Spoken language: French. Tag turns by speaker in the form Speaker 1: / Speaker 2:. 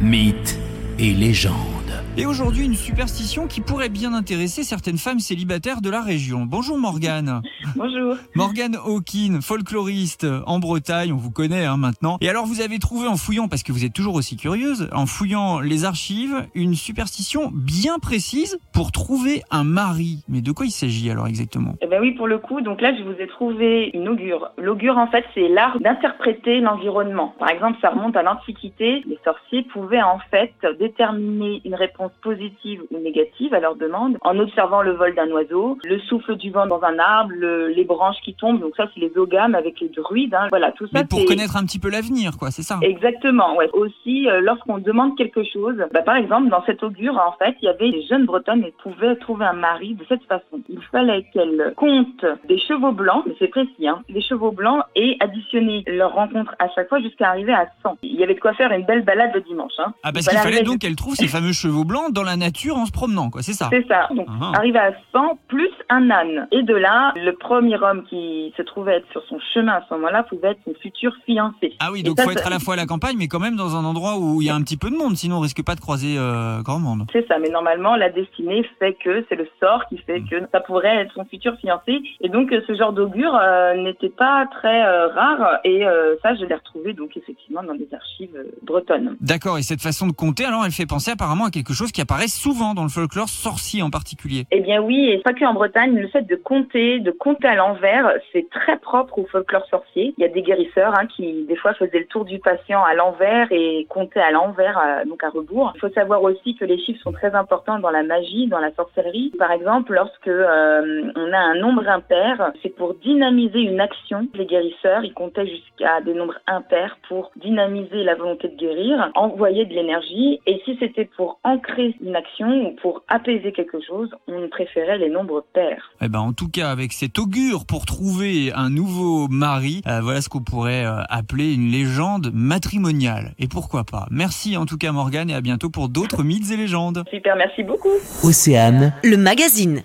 Speaker 1: mythes et légendes.
Speaker 2: Et aujourd'hui, une superstition qui pourrait bien intéresser certaines femmes célibataires de la région. Bonjour Morgane.
Speaker 3: Bonjour.
Speaker 2: Morgane Hawkin, folkloriste en Bretagne, on vous connaît hein, maintenant. Et alors vous avez trouvé en fouillant, parce que vous êtes toujours aussi curieuse, en fouillant les archives, une superstition bien précise pour trouver un mari. Mais de quoi il s'agit alors exactement?
Speaker 3: Eh ben oui, pour le coup, donc là, je vous ai trouvé une augure. L'augure, en fait, c'est l'art d'interpréter l'environnement. Par exemple, ça remonte à l'Antiquité. Les sorciers pouvaient en fait déterminer une réponse positive ou négative à leur demande en observant le vol d'un oiseau, le souffle du vent dans un arbre, le- les branches qui tombent. Donc ça, c'est les ogames avec les druides. hein. Voilà, tout ça,
Speaker 2: Mais pour connaître un petit peu l'avenir, quoi, c'est ça?
Speaker 3: Exactement, ouais. Aussi, euh, lorsqu'on demande quelque chose, bah, par exemple, dans cette augure, en fait, il y avait des jeunes bretonnes et pouvaient trouver un mari de cette façon. Il fallait qu'elles comptent des chevaux blancs, mais c'est précis, hein, des chevaux blancs et additionner leur rencontre à chaque fois jusqu'à arriver à 100. Il y avait de quoi faire une belle balade le dimanche. Hein.
Speaker 2: Ah parce
Speaker 3: Il
Speaker 2: qu'il
Speaker 3: fallait
Speaker 2: donc qu'elle trouve ces fameux chevaux blancs dans la nature en se promenant, quoi, c'est ça
Speaker 3: C'est ça. Donc,
Speaker 2: Ah.
Speaker 3: arriver à 100 plus un âne. Et de là, le premier homme qui se trouvait être sur son chemin à ce moment-là pouvait être son futur fiancé.
Speaker 2: Ah oui, donc
Speaker 3: ça,
Speaker 2: faut être à la fois à la campagne, mais quand même dans un endroit où il y a un petit peu de monde, sinon on risque pas de croiser euh, grand monde.
Speaker 3: C'est ça, mais normalement, la destinée fait que c'est le sort qui fait que ça pourrait être son futur fiancé. Et donc, euh, ce genre d'augure euh, n'était pas très euh, rare. Et euh, ça, je l'ai retrouvé donc effectivement dans des archives bretonnes.
Speaker 2: D'accord, et cette façon de compter, alors elle fait penser apparemment à quelque chose qui apparaît souvent dans le folklore sorcier en particulier.
Speaker 3: Eh bien oui, et pas que en Bretagne, le fait de compter, de compter à l'envers, c'est très propre au folklore sorcier. Il y a des guérisseurs hein, qui des fois faisaient le tour du patient à l'envers et comptaient à l'envers, donc à rebours. Il faut savoir aussi que les chiffres sont très importants dans la magie, dans la sorcellerie. Par exemple, lorsque euh, on a un nombre impair, c'est pour dynamiser une action. Les guérisseurs, ils comptaient jusqu'à des nombres impairs pour dynamiser la volonté de guérir, envoyer de l'énergie. Et si c'était pour ancrer une action ou pour apaiser quelque chose, on préférait les nombres pairs.
Speaker 2: Eh ben en tout cas, avec cet augure pour trouver un nouveau mari, euh, voilà ce qu'on pourrait euh, appeler une légende matrimoniale. Et pourquoi pas Merci en tout cas Morgane et à bientôt pour d'autres mythes et légendes.
Speaker 3: Super, merci beaucoup.
Speaker 4: Le magazine.